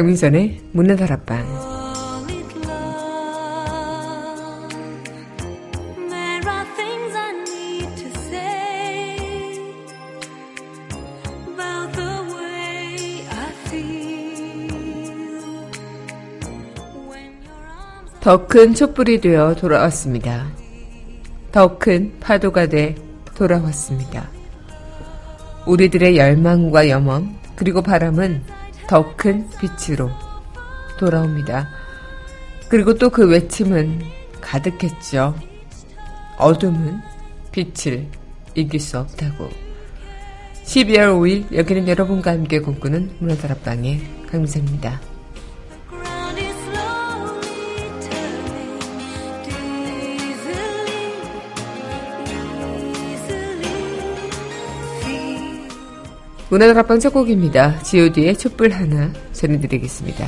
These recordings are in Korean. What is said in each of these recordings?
강민선의 문화 다락방 더 큰 촛불이 되어 돌아왔습니다. 더 큰 파도가 돼 돌아왔습니다. 우리들의 열망과 염원, 그리고 바람은 더 큰 빛으로 돌아옵니다. 그리고 또 그 외침은 가득했죠. 어둠은 빛을 이길 수 없다고. 12월 5일 여기는 여러분과 함께 꿈꾸는 문화다락방의 강미사입니다. 문화다락방 첫 곡입니다. god의 촛불 하나 전해드리겠습니다.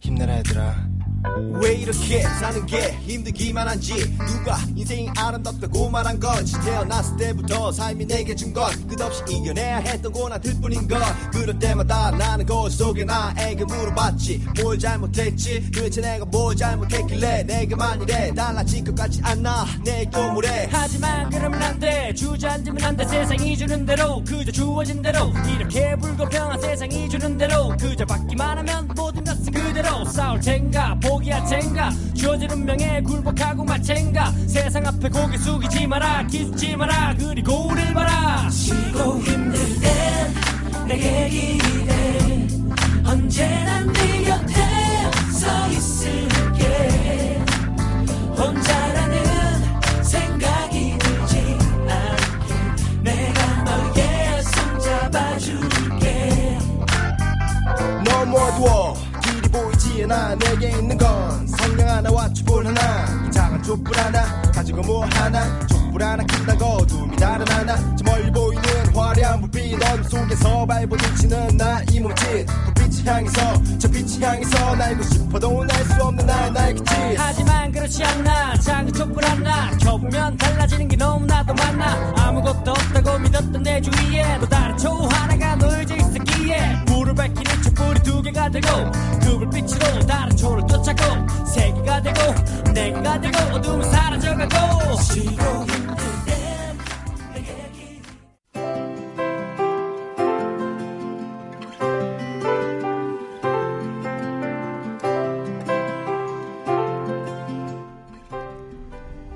힘내라 얘들아 왜 이렇게 사는 게 힘들기만 한지 누가 인생이 아름답다고 말한 건지 태어났을 때부터 삶이 내게 준건 끝없이 이겨내야 했던 고난들 뿐인 걸 그럴 때마다 나는 거울 속에 나에게 물어봤지. 뭘 잘못했지? 도대체 내가 뭘 잘못했길래 내게만 이래 달라진 것 같지 않나 내 교물에. 하지만 그러면 안돼. 주저앉으면 안돼. 세상이 주는 대로 그저 주어진 대로 이렇게 불공평한 세상이 주는 대로 그저 받기만 하면 모든 것은 그대로 싸울 텐가 포기할 텐가 주어진 운명에 굴복하고 마챈가 세상 앞에 고개 숙이지 마라 기죽지 마라 그리고 우릴 봐라. 쉬고 힘들 땐 내게 기대. 언제나 네 곁에 서 있을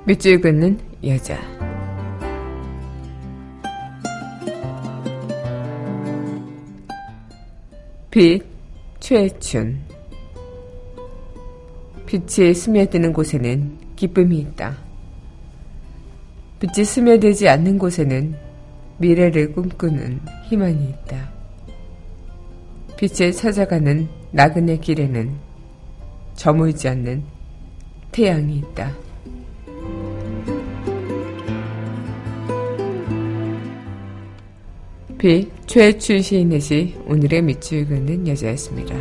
밑줄 긋는 여자. 빛, 최춘. 빛이 스며드는 곳에는 기쁨이 있다. 빛이 스며들지 않는 곳에는 미래를 꿈꾸는 희망이 있다. 빛을 찾아가는 나그네 길에는 저물지 않는 태양이 있다. 빛, 최춘 시인의 시 오늘의 밑줄 긋는 여자였습니다.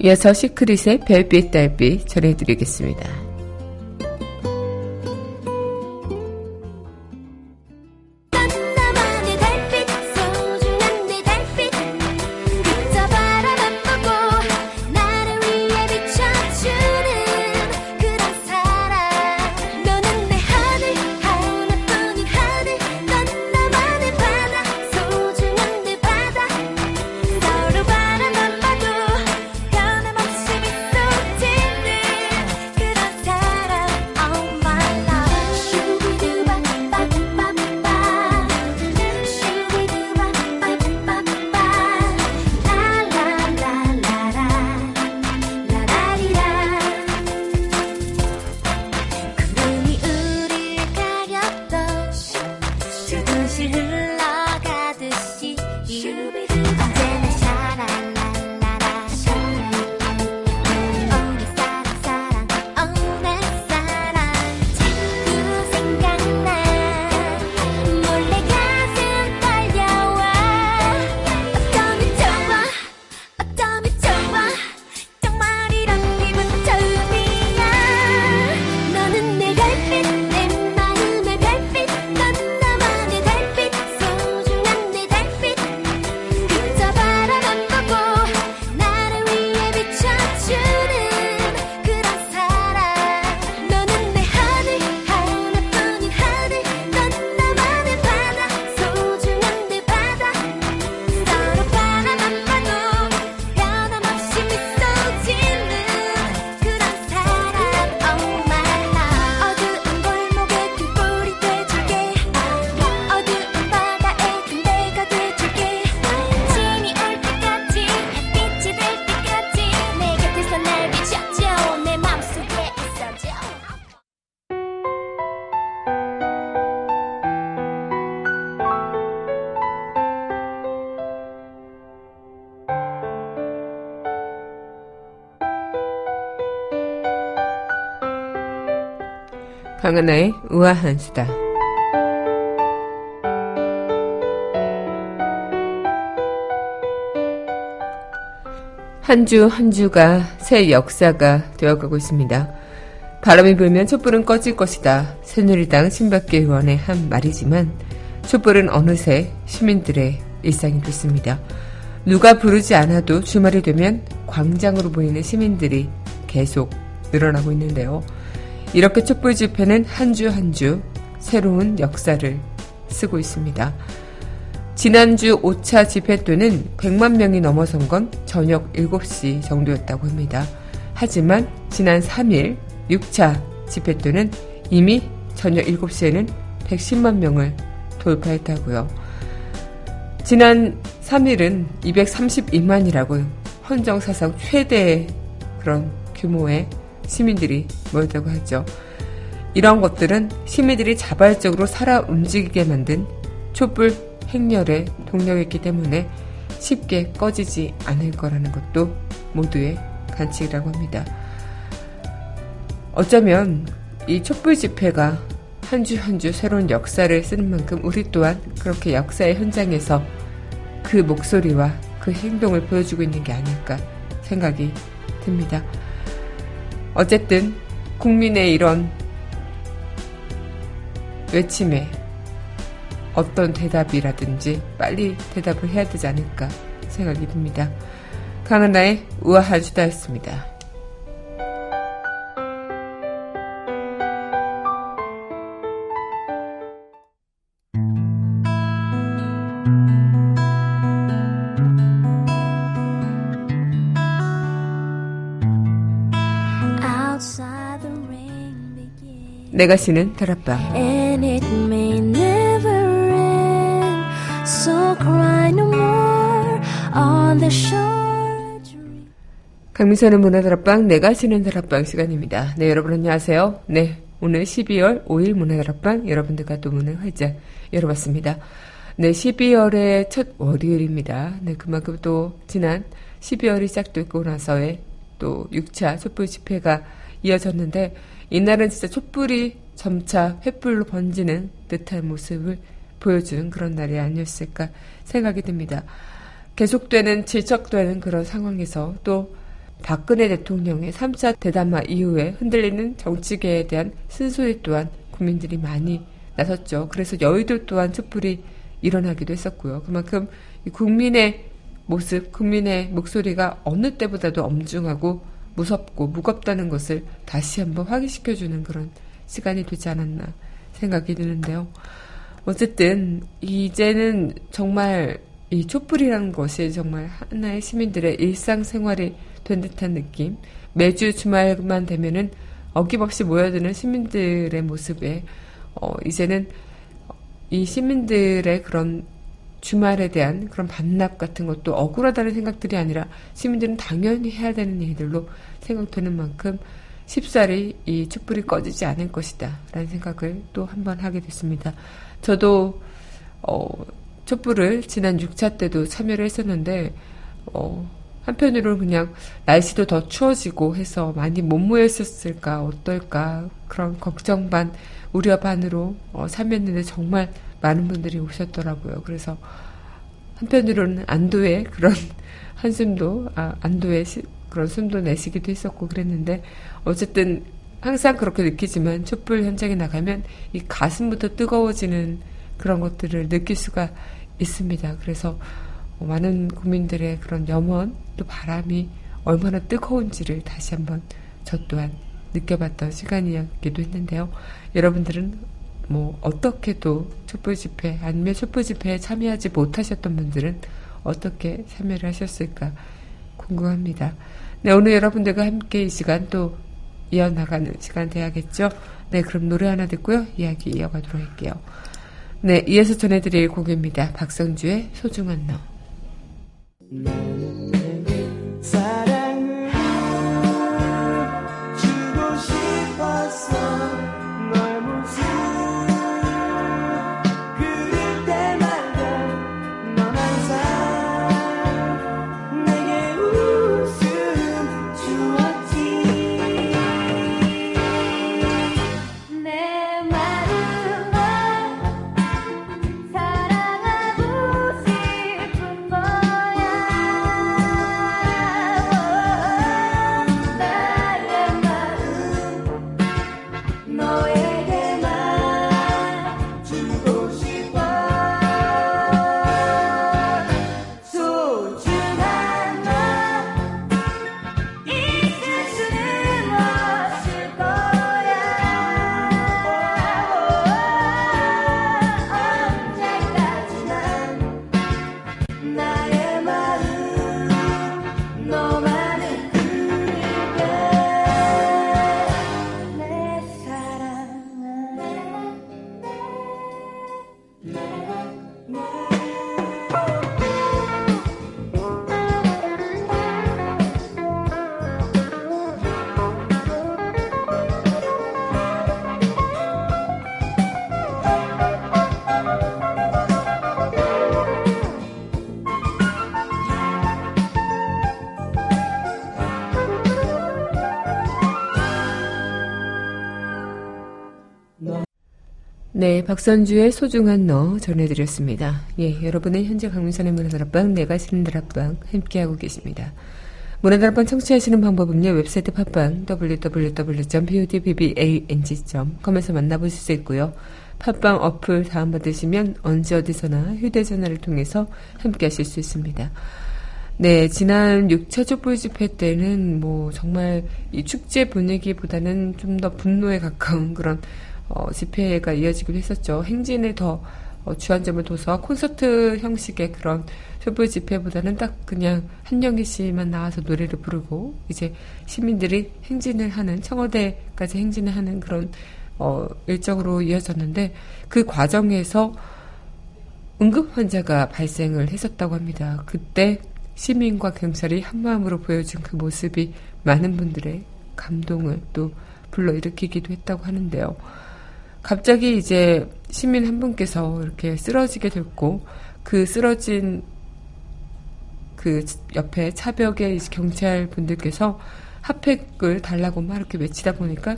이어서 시크릿의 별빛 달빛 전해드리겠습니다. 강하나의 우아한 수다. 한주한 주가 새 역사가 되어가고 있습니다. 바람이 불면 촛불은 꺼질 것이다. 새누리당 신박계 의원의 한 말이지만 촛불은 어느새 시민들의 일상이 됐습니다. 누가 부르지 않아도 주말이 되면 광장으로 보이는 시민들이 계속 늘어나고 있는데요. 이렇게 촛불 집회는 한 주 한 주 새로운 역사를 쓰고 있습니다. 지난주 5차 집회 때는 100만 명이 넘어선 건 저녁 7시 정도였다고 합니다. 하지만 지난 3일 6차 집회 때는 이미 저녁 7시에는 110만 명을 돌파했다고요. 지난 3일은 232만이라고 헌정사상 최대의 그런 규모의 시민들이 모였다고 하죠. 이런 것들은 시민들이 자발적으로 살아 움직이게 만든 촛불 행렬의 동력이기 때문에 쉽게 꺼지지 않을 거라는 것도 모두의 관측이라고 합니다. 어쩌면 이 촛불 집회가 한 주 한 주 새로운 역사를 쓰는 만큼 우리 또한 그렇게 역사의 현장에서 그 목소리와 그 행동을 보여주고 있는 게 아닐까 생각이 듭니다. 어쨌든 국민의 이런 외침에 어떤 대답이라든지 빨리 대답을 해야 되지 않을까 생각이 듭니다. 강한나의 우아한 수다였습니다. 내가 쉬는 다락방 And it may never end. So cry no more on the shore. dream. 강민선의 문화다락방 내가 쉬는 다락방 시간입니다. 네 여러분 안녕하세요. 네 오늘 12월 5일 문화다락방 여러분들과 또 문을 활짝 열어봤습니다. 네 12월의 첫 월요일입니다. 네 그만큼 또 지난 12월이 시작되고 나서의 또 6차 촛불 집회가 이어졌는데 이날은 진짜 촛불이 점차 횃불로 번지는 듯한 모습을 보여준 그런 날이 아니었을까 생각이 듭니다. 계속되는 질척되는 그런 상황에서 또 박근혜 대통령의 3차 대담화 이후에 흔들리는 정치계에 대한 쓴소리 또한 국민들이 많이 나섰죠. 그래서 여의도 또한 촛불이 일어나기도 했었고요. 그만큼 이 국민의 모습, 국민의 목소리가 어느 때보다도 엄중하고 무섭고 무겁다는 것을 다시 한번 확인시켜주는 그런 시간이 되지 않았나 생각이 드는데요. 어쨌든 이제는 정말 이 촛불이라는 것이 정말 하나의 시민들의 일상생활이 된 듯한 느낌. 매주 주말만 되면은 어김없이 모여드는 시민들의 모습에 어, 이제는 이 시민들의 그런 주말에 대한 그런 반납 같은 것도 억울하다는 생각들이 아니라 시민들은 당연히 해야 되는 일들로 생각되는 만큼 쉽사리 이 촛불이 꺼지지 않을 것이다 라는 생각을 또 한 번 하게 됐습니다. 저도 어, 촛불을 지난 6차 때도 참여를 했었는데 어, 한편으로는 그냥 날씨도 더 추워지고 해서 많이 못 모였었을까 어떨까 그런 걱정 반 우려 반으로 어, 참여했는데 정말 많은 분들이 오셨더라고요. 그래서 한편으로는 안도의 그런 한숨도 아, 안도의 시- 그런 숨도 내쉬기도 했었고 그랬는데 어쨌든 항상 그렇게 느끼지만 촛불 현장에 나가면 이 가슴부터 뜨거워지는 그런 것들을 느낄 수가 있습니다. 그래서 어, 많은 국민들의 그런 염원 또 바람이 얼마나 뜨거운지를 다시 한번 저 또한 느껴봤던 시간이었기도 했는데요. 여러분들은 뭐 어떻게 또 촛불 집회 아니면 촛불 집회에 참여하지 못하셨던 분들은 어떻게 참여를 하셨을까 궁금합니다. 네, 오늘 여러분들과 함께 이 시간 또 이어나가는 시간 돼야겠죠? 네, 그럼 노래 하나 듣고요. 이야기 이어가도록 할게요. 네, 이어서 전해드릴 곡입니다. 박성주의 소중한 너. 네, 박선주의 소중한 너 전해드렸습니다. 예, 여러분은 현재 강민선의 문화다락방, 내가 싫은 다락방 함께하고 계십니다. 문화다락방 청취하시는 방법은요, 웹사이트 팟빵 www.podbbang.com에서 만나보실 수 있고요. 팟빵 어플 다운받으시면 언제 어디서나 휴대전화를 통해서 함께하실 수 있습니다. 네, 지난 6차 촛불 집회 때는 뭐 정말 이 축제 분위기보다는 좀 더 분노에 가까운 그런 어, 집회가 이어지기도 했었죠. 행진을 더 어, 주안점을 둬서 콘서트 형식의 그런 촛불 집회보다는 딱 그냥 한영희 씨만 나와서 노래를 부르고 이제 시민들이 행진을 하는 청와대까지 행진을 하는 그런 어, 일정으로 이어졌는데 그 과정에서 응급 환자가 발생을 했었다고 합니다. 그때 시민과 경찰이 한마음으로 보여준 그 모습이 많은 분들의 감동을 또 불러일으키기도 했다고 하는데요. 갑자기 이제 시민 한 분께서 이렇게 쓰러지게 됐고 그 쓰러진 그 옆에 차벽에 경찰 분들께서 핫팩을 달라고 막 이렇게 외치다 보니까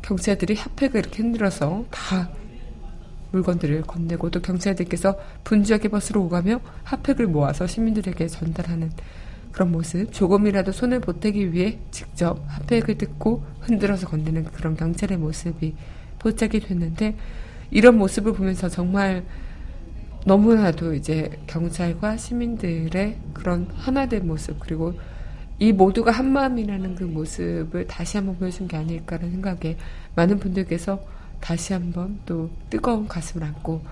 경찰들이 핫팩을 이렇게 흔들어서 다 물건들을 건네고 또 경찰들께서 분주하게 버스로 오가며 핫팩을 모아서 시민들에게 전달하는 그런 모습 조금이라도 손을 보태기 위해 직접 핫팩을 뜯고 흔들어서 건네는 그런 경찰의 모습이 포착이 됐는데 이런 모습을 보면서 정말 너무나도 이제 경찰과 시민들의 그런 하나된 모습 그리고 이 모두가 한 마음이라는 그 모습을 다시 한번 보여준 게 아닐까라는 생각에 많은 분들께서 다시 한번 또 뜨거운 가슴을 안고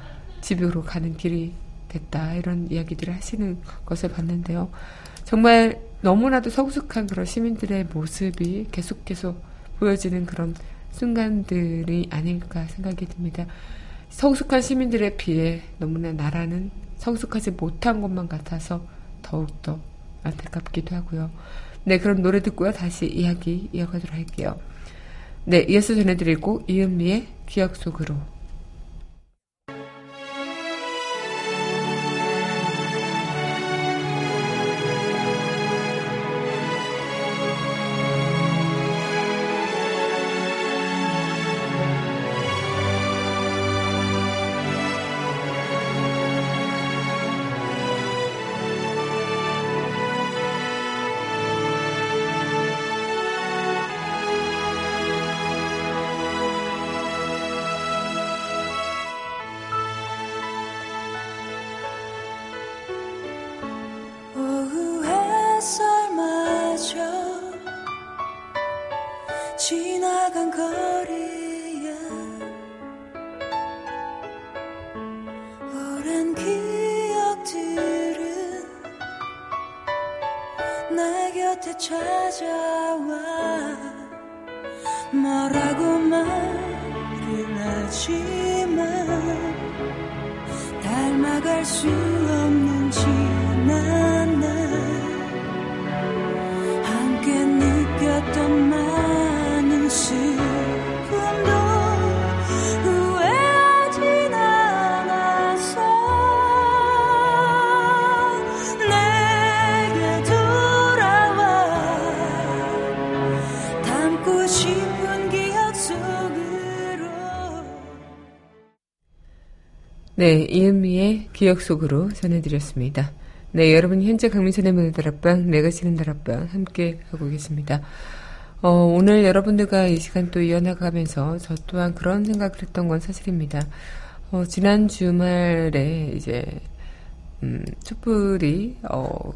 집으로 가는 길이 됐다 이런 이야기들을 하시는 것을 봤는데요. 정말 너무나도 성숙한 그런 시민들의 모습이 계속 계속 보여지는 그런 순간들이 아닐까 생각이 듭니다. 성숙한 시민들에 비해 너무나 나라는 성숙하지 못한 것만 같아서 더욱더 안타깝기도 하고요. 네, 그럼 노래 듣고요. 다시 이야기 이어가도록 할게요. 네, 이어서 전해드리고 이은미의 기억 속으로 去 네, 이은미의 기억 속으로 전해드렸습니다. 네, 여러분 현재 강민선의 문을 다락방, 내가 싫은 다락방 함께 하고 계십니다. 어, 오늘 여러분들과 이 시간 또 이어나가면서 저 또한 그런 생각을 했던 건 사실입니다. 어, 지난 주말에 이제 음, 촛불이 어,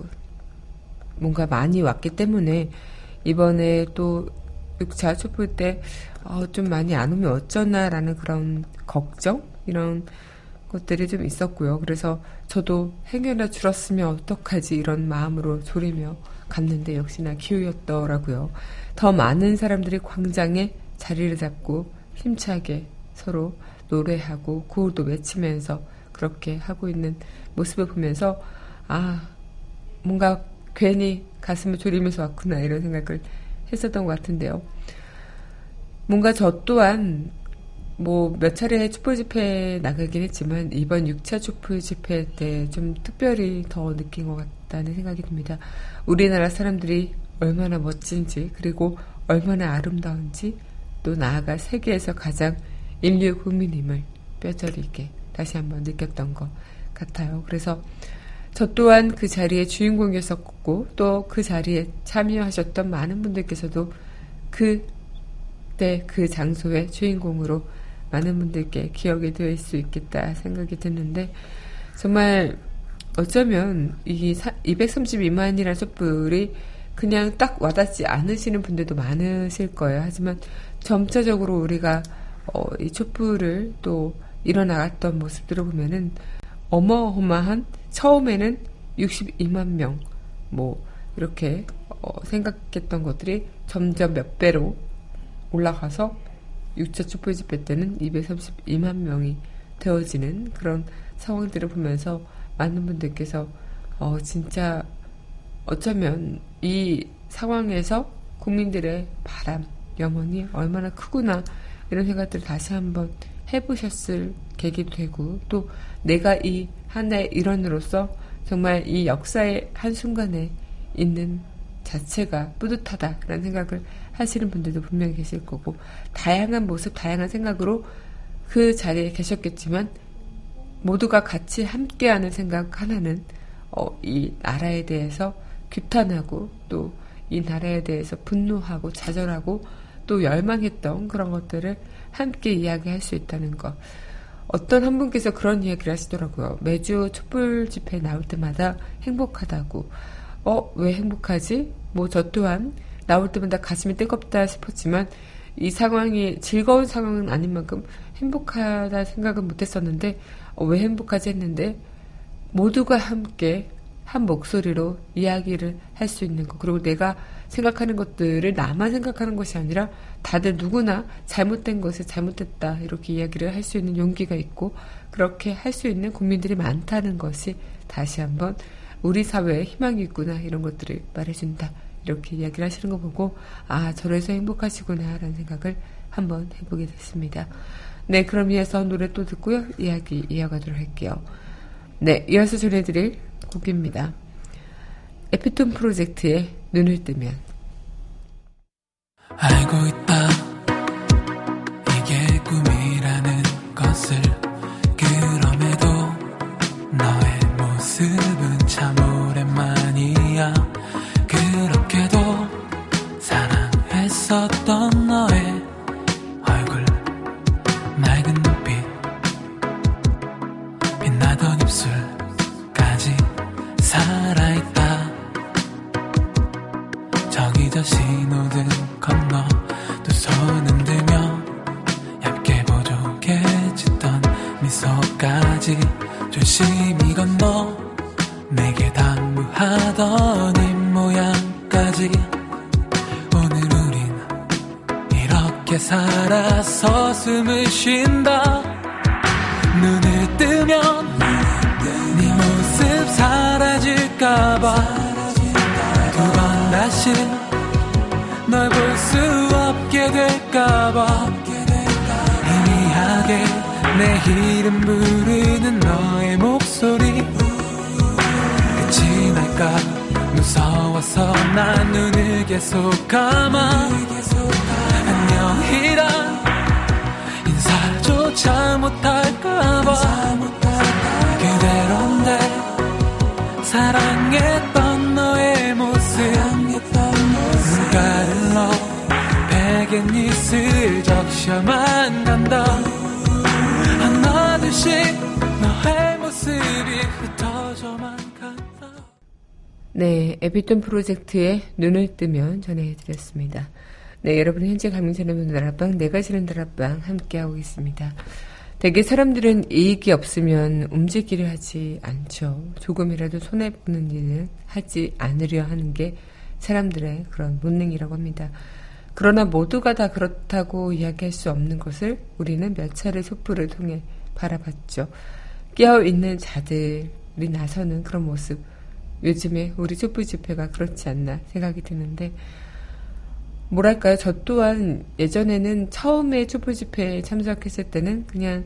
뭔가 많이 왔기 때문에 이번에 또 6차 촛불 때 어, 좀 많이 안 오면 어쩌나라는 그런 걱정 이런 것들이 좀 있었고요. 그래서 저도 행여나 줄었으면 어떡하지 이런 마음으로 졸이며 갔는데 역시나 기후였더라고요. 더 많은 사람들이 광장에 자리를 잡고 힘차게 서로 노래하고 구호도 외치면서 그렇게 하고 있는 모습을 보면서 아 뭔가 괜히 가슴을 졸이면서 왔구나 이런 생각을 했었던 것 같은데요. 뭔가 저 또한 뭐 몇 차례 촛불 집회 나가긴 했지만 이번 6차 촛불 집회 때 좀 특별히 더 느낀 것 같다는 생각이 듭니다. 우리나라 사람들이 얼마나 멋진지 그리고 얼마나 아름다운지 또 나아가 세계에서 가장 인류 국민임을 뼈저리게 다시 한번 느꼈던 것 같아요. 그래서 저 또한 그 자리의 주인공이었었고 또 그 자리에 참여하셨던 많은 분들께서도 그때 그 장소의 주인공으로 많은 분들께 기억이 될 수 있겠다 생각이 드는데 정말 어쩌면 이 232만이라는 촛불이 그냥 딱 와닿지 않으시는 분들도 많으실 거예요. 하지만 점차적으로 우리가 어, 이 촛불을 또 일어나갔던 모습들을 보면은 어마어마한 처음에는 62만 명 뭐 이렇게 어, 생각했던 것들이 점점 몇 배로 올라가서 6차 촛불 집회 때는 232만 명이 되어지는 그런 상황들을 보면서 많은 분들께서 어, 진짜 어쩌면 이 상황에서 국민들의 바람, 염원이 얼마나 크구나 이런 생각들을 다시 한번 해보셨을 계기도 되고 또 내가 이 하나의 일원으로서 정말 이 역사의 한순간에 있는 자체가 뿌듯하다라는 생각을 하시는 분들도 분명히 계실 거고 다양한 모습, 다양한 생각으로 그 자리에 계셨겠지만 모두가 같이 함께하는 생각 하나는 어, 이 나라에 대해서 규탄하고 또 이 나라에 대해서 분노하고 좌절하고 또 열망했던 그런 것들을 함께 이야기할 수 있다는 것. 어떤 한 분께서 그런 이야기를 하시더라고요. 매주 촛불 집회 나올 때마다 행복하다고. 어, 왜 행복하지? 뭐 저 또한 나올 때마다 가슴이 뜨겁다 싶었지만 이 상황이 즐거운 상황은 아닌 만큼 행복하다 생각은 못했었는데 어, 왜 행복하지 했는데 모두가 함께 한 목소리로 이야기를 할 수 있는 것. 그리고 내가 생각하는 것들을 나만 생각하는 것이 아니라 다들 누구나 잘못된 것을 잘못됐다. 이렇게 이야기를 할 수 있는 용기가 있고 그렇게 할 수 있는 국민들이 많다는 것이 다시 한번 우리 사회에 희망이 있구나. 이런 것들을 말해준다. 이렇게 이야기를 하시는 거 보고 아, 저래서 행복하시구나. 라는 생각을 한번 해보게 됐습니다. 네, 그럼 이어서 노래 또 듣고요. 이야기 이어가도록 할게요. 네, 이어서 전해드릴 곡입니다. 에피톤 프로젝트의 눈을 뜨면 알고 있다 무서워서 난 눈을 계속 감아. 안녕이란 인사조차 못할까봐. 그대로인데 사랑했던 너의 모습. 눈가를 넣어 베갯잎을 적셔만 간다. 하나 둘씩 네, 에피톤 프로젝트의 눈을 뜨면 전해드렸습니다. 네, 여러분 현재 강민선의 문다락방, 내가 지는 다락방 함께하고 있습니다. 대개 사람들은 이익이 없으면 움직이려 하지 않죠. 조금이라도 손해보는 일을 하지 않으려 하는 게 사람들의 그런 본능이라고 합니다. 그러나 모두가 다 그렇다고 이야기할 수 없는 것을 우리는 몇 차례 촛불을 통해 바라봤죠. 깨어 있는 자들이 나서는 그런 모습. 요즘에 우리 촛불 집회가 그렇지 않나 생각이 드는데, 뭐랄까요. 저 또한 예전에는 처음에 촛불 집회에 참석했을 때는 그냥,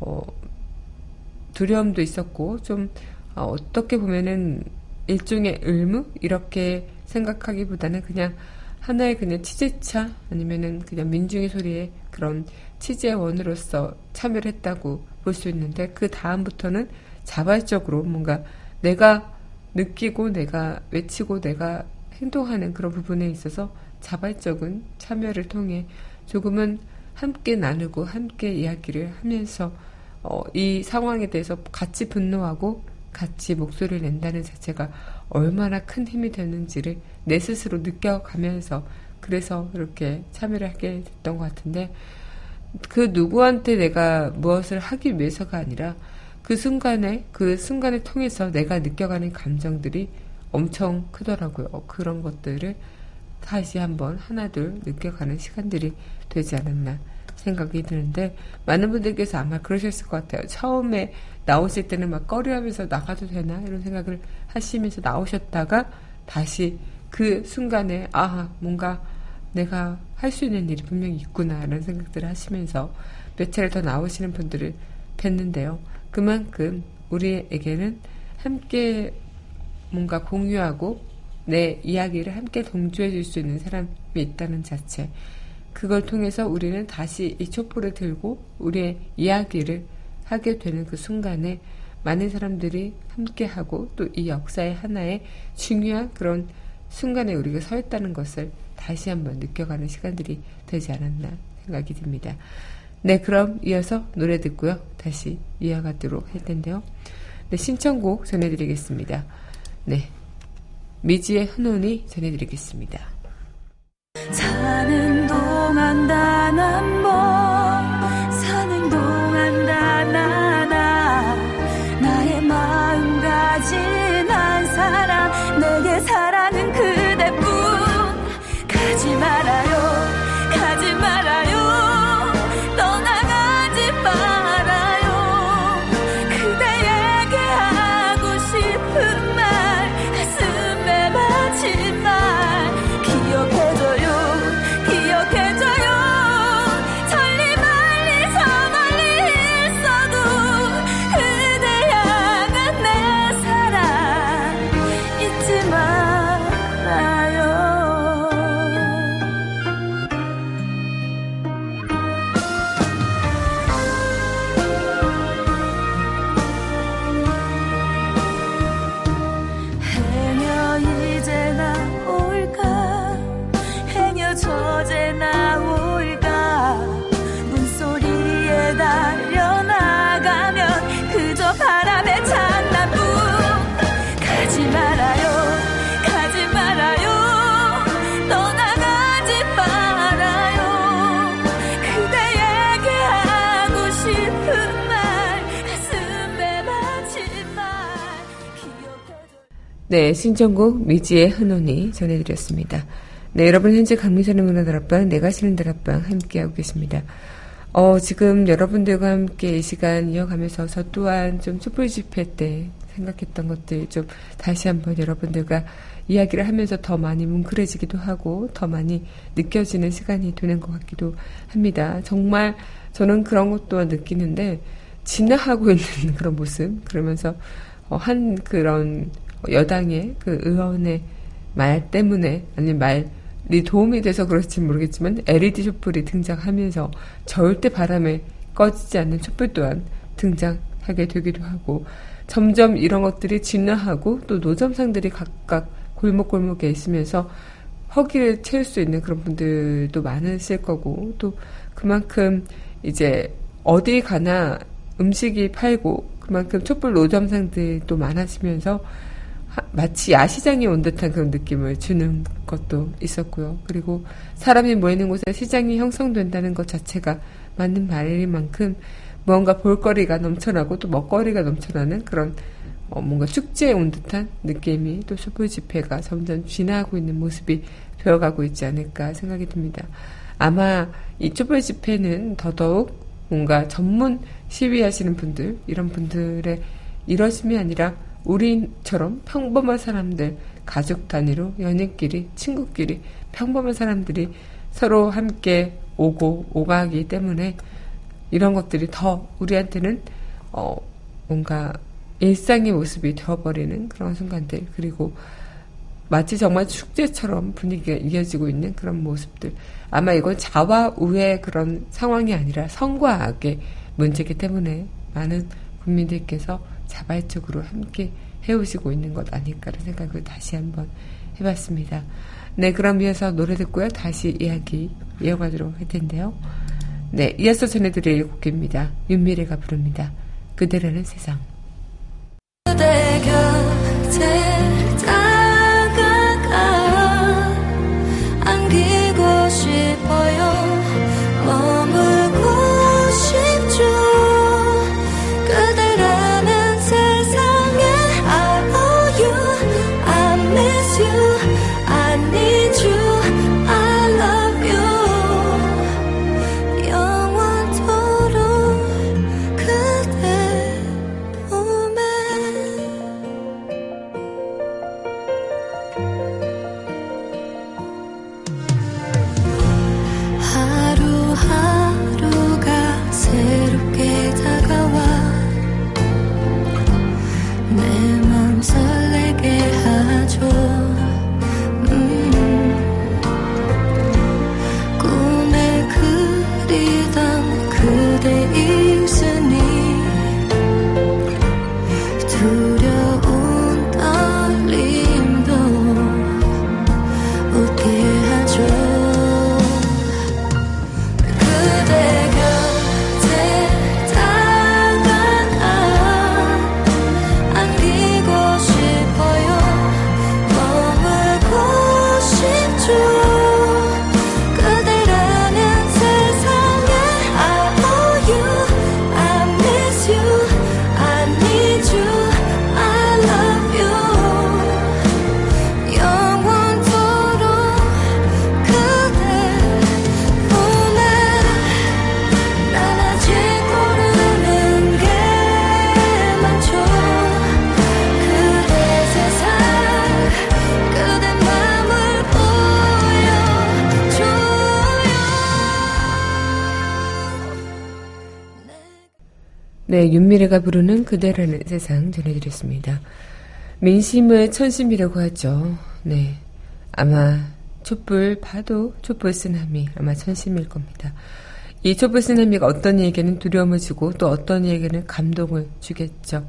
어, 두려움도 있었고, 좀, 어, 어떻게 보면은 일종의 의무? 이렇게 생각하기보다는 그냥 하나의 그냥 취재차 아니면은 그냥 민중의 소리에 그런 취재원으로서 참여를 했다고 볼 수 있는데 그 다음부터는 자발적으로 뭔가 내가 느끼고 내가 외치고 내가 행동하는 그런 부분에 있어서 자발적인 참여를 통해 조금은 함께 나누고 함께 이야기를 하면서 어, 이 상황에 대해서 같이 분노하고 같이 목소리를 낸다는 자체가 얼마나 큰 힘이 되는지를 내 스스로 느껴가면서 그래서 이렇게 참여를 하게 됐던 것 같은데 그 누구한테 내가 무엇을 하기 위해서가 아니라 그 순간에 그 순간을 통해서 내가 느껴가는 감정들이 엄청 크더라고요. 그런 것들을 다시 한번 하나둘 느껴가는 시간들이 되지 않았나 생각이 드는데 많은 분들께서 아마 그러셨을 것 같아요. 처음에 나오실 때는 막 꺼려하면서 나가도 되나 이런 생각을 하시면서 나오셨다가 다시 그 순간에 아 뭔가 내가 할 수 있는 일이 분명히 있구나라는 생각들을 하시면서 몇 차례 더 나오시는 분들을 뵀는데요. 그만큼 우리에게는 함께 뭔가 공유하고 내 이야기를 함께 동조해 줄 수 있는 사람이 있다는 자체. 그걸 통해서 우리는 다시 이 촛불을 들고 우리의 이야기를 하게 되는 그 순간에 많은 사람들이 함께하고 또 이 역사의 하나의 중요한 그런 순간에 우리가 서 있다는 것을 다시 한번 느껴가는 시간들이 되지 않았나 생각이 듭니다. 네, 그럼 이어서 노래 듣고요. 다시 이어가도록 할 텐데요. 네, 신청곡 전해드리겠습니다. 네. 미지의 흔온이 전해드리겠습니다. 사는 동안 단한 네, 신청곡 미지의 흔온이 전해드렸습니다. 네, 여러분 현재 강민선의 문화다락방, 내가 쉬는 다락방 함께하고 계십니다. 어, 지금 여러분들과 함께 이 시간 이어가면서 저 또한 좀 촛불 집회 때 생각했던 것들 좀 다시 한번 여러분들과 이야기를 하면서 더 많이 뭉클해지기도 하고 더 많이 느껴지는 시간이 되는 것 같기도 합니다. 정말 저는 그런 것 또한 느끼는데 진화하고 있는 그런 모습 그러면서 어, 한 그런 여당의 그 의원의 말 때문에 아니 말이 도움이 돼서 그럴지 모르겠지만 LED 촛불이 등장하면서 절대 바람에 꺼지지 않는 촛불 또한 등장하게 되기도 하고 점점 이런 것들이 진화하고 또 노점상들이 각각 골목골목에 있으면서 허기를 채울 수 있는 그런 분들도 많으실 거고 또 그만큼 이제 어디 가나 음식이 팔고 그만큼 촛불 노점상들도 많아지면서 하- 마치 야시장에 온 듯한 그런 느낌을 주는 것도 있었고요. 그리고 사람이 모이는 곳에 시장이 형성된다는 것 자체가 맞는 말인 만큼 무언가 볼거리가 넘쳐나고 또 먹거리가 넘쳐나는 그런 어, 뭔가 축제에 온 듯한 느낌이 또 촛불 집회가 점점 진화하고 있는 모습이 되어가고 있지 않을까 생각이 듭니다. 아마 이 촛불 집회는 더더욱 뭔가 전문 시위하시는 분들 이런 분들의 이러심이 아니라 우리처럼 평범한 사람들 가족 단위로 연인끼리 친구끼리 평범한 사람들이 서로 함께 오고 오가기 때문에 이런 것들이 더 우리한테는 어 뭔가 일상의 모습이 되어버리는 그런 순간들 그리고 마치 정말 축제처럼 분위기가 이어지고 있는 그런 모습들. 아마 이건 자와 우의 그런 상황이 아니라 성과 악의 문제이기 때문에 많은 국민들께서 자발적으로 함께 해오시고 있는 것 아닐까라는 생각을 다시 한번 해봤습니다. 네, 그럼 이어서 노래 듣고요. 다시 이야기 이어가도록 할 텐데요. 네, 이어서 전해드릴 곡입니다. 윤미래가 부릅니다. 그대라는 세상. 그대 곁에 다가가 네, 윤미래가 부르는 그대라는 세상 전해드렸습니다. 민심을 천심이라고 하죠. 네. 아마 촛불 파도, 촛불 쓰나미 아마 천심일 겁니다. 이 촛불 쓰나미가 어떤 이에게는 두려움을 주고 또 어떤 이에게는 감동을 주겠죠.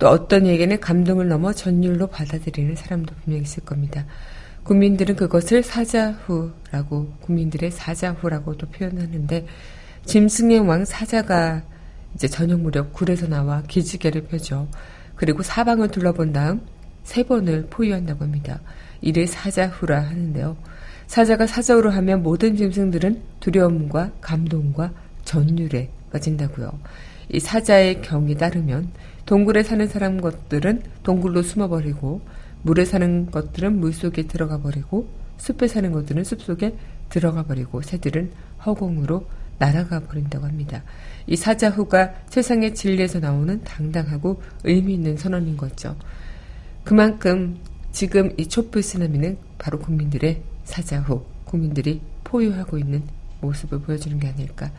또 어떤 이에게는 감동을 넘어 전율로 받아들이는 사람도 분명히 있을 겁니다. 국민들은 그것을 사자후라고 국민들의 사자후라고도 표현하는데 짐승의 왕 사자가 이제 저녁 무렵 굴에서 나와 기지개를 펴죠. 그리고 사방을 둘러본 다음 세 번을 포위한다고 합니다. 이를 사자후라 하는데요. 사자가 사자후로 하면 모든 짐승들은 두려움과 감동과 전율에 빠진다고요. 이 사자의 경에 따르면 동굴에 사는 사람 것들은 동굴로 숨어버리고 물에 사는 것들은 물속에 들어가 버리고 숲에 사는 것들은 숲속에 들어가 버리고 새들은 허공으로 날아가 버린다고 합니다. 이 사자후가 세상의 진리에서 나오는 당당하고 의미 있는 선언인 거죠. 그만큼 지금 이 촛불 쓰나미는 바로 국민들의 사자후, 국민들이 포효하고 있는 모습을 보여주는 게 아닐까.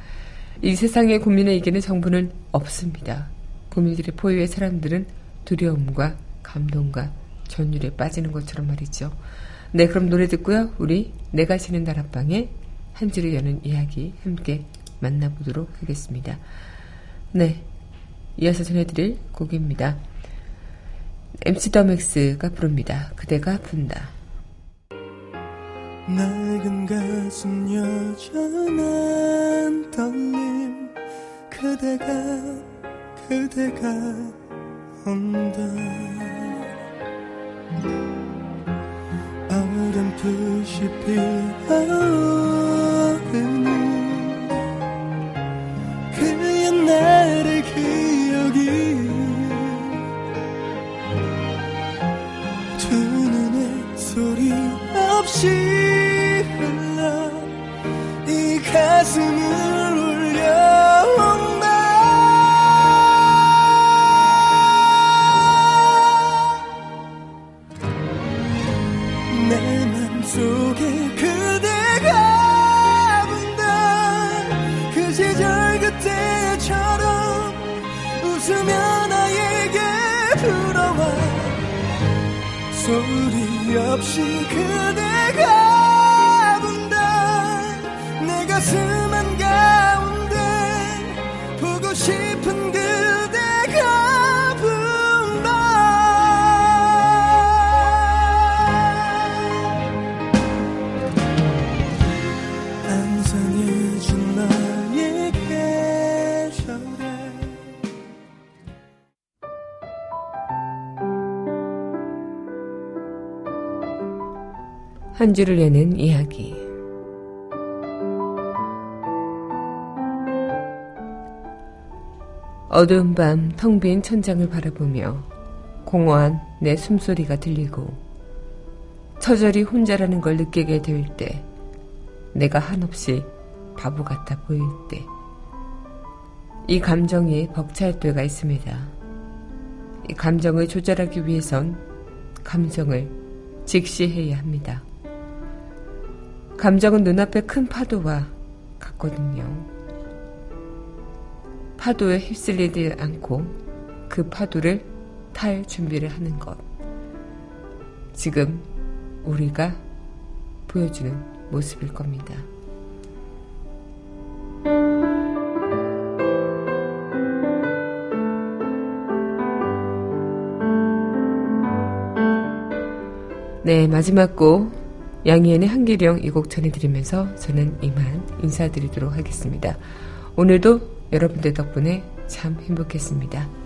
이 세상의 국민에게는 정부는 없습니다. 국민들의 포효의 사람들은 두려움과 감동과 전율에 빠지는 것처럼 말이죠. 네, 그럼 노래 듣고요. 우리 내가 쉬는 다락방에 한 줄을 여는 이야기 함께 만나보도록 하겠습니다. 네, 이어서 전해드릴 곡입니다. MC 더맥스가 부릅니다. 그대가 아픈다. 낡은 가슴 여전한 떨림 그대가 그대가 온다 어렴풋이 피어오 없이 그대가 한 줄을 여는 이야기. 어두운 밤 텅 빈 천장을 바라보며 공허한 내 숨소리가 들리고 처절히 혼자라는 걸 느끼게 될 때 내가 한없이 바보 같아 보일 때 이 감정이 벅찰 때가 있습니다. 이 감정을 조절하기 위해선 감정을 직시해야 합니다. 감정은 눈앞의 큰 파도와 같거든요. 파도에 휩쓸리지 않고 그 파도를 탈 준비를 하는 것. 지금 우리가 보여주는 모습일 겁니다. 네, 마지막 곡 양희은의 한기령 이 곡 전해드리면서 저는 이만 인사드리도록 하겠습니다. 오늘도 여러분들 덕분에 참 행복했습니다.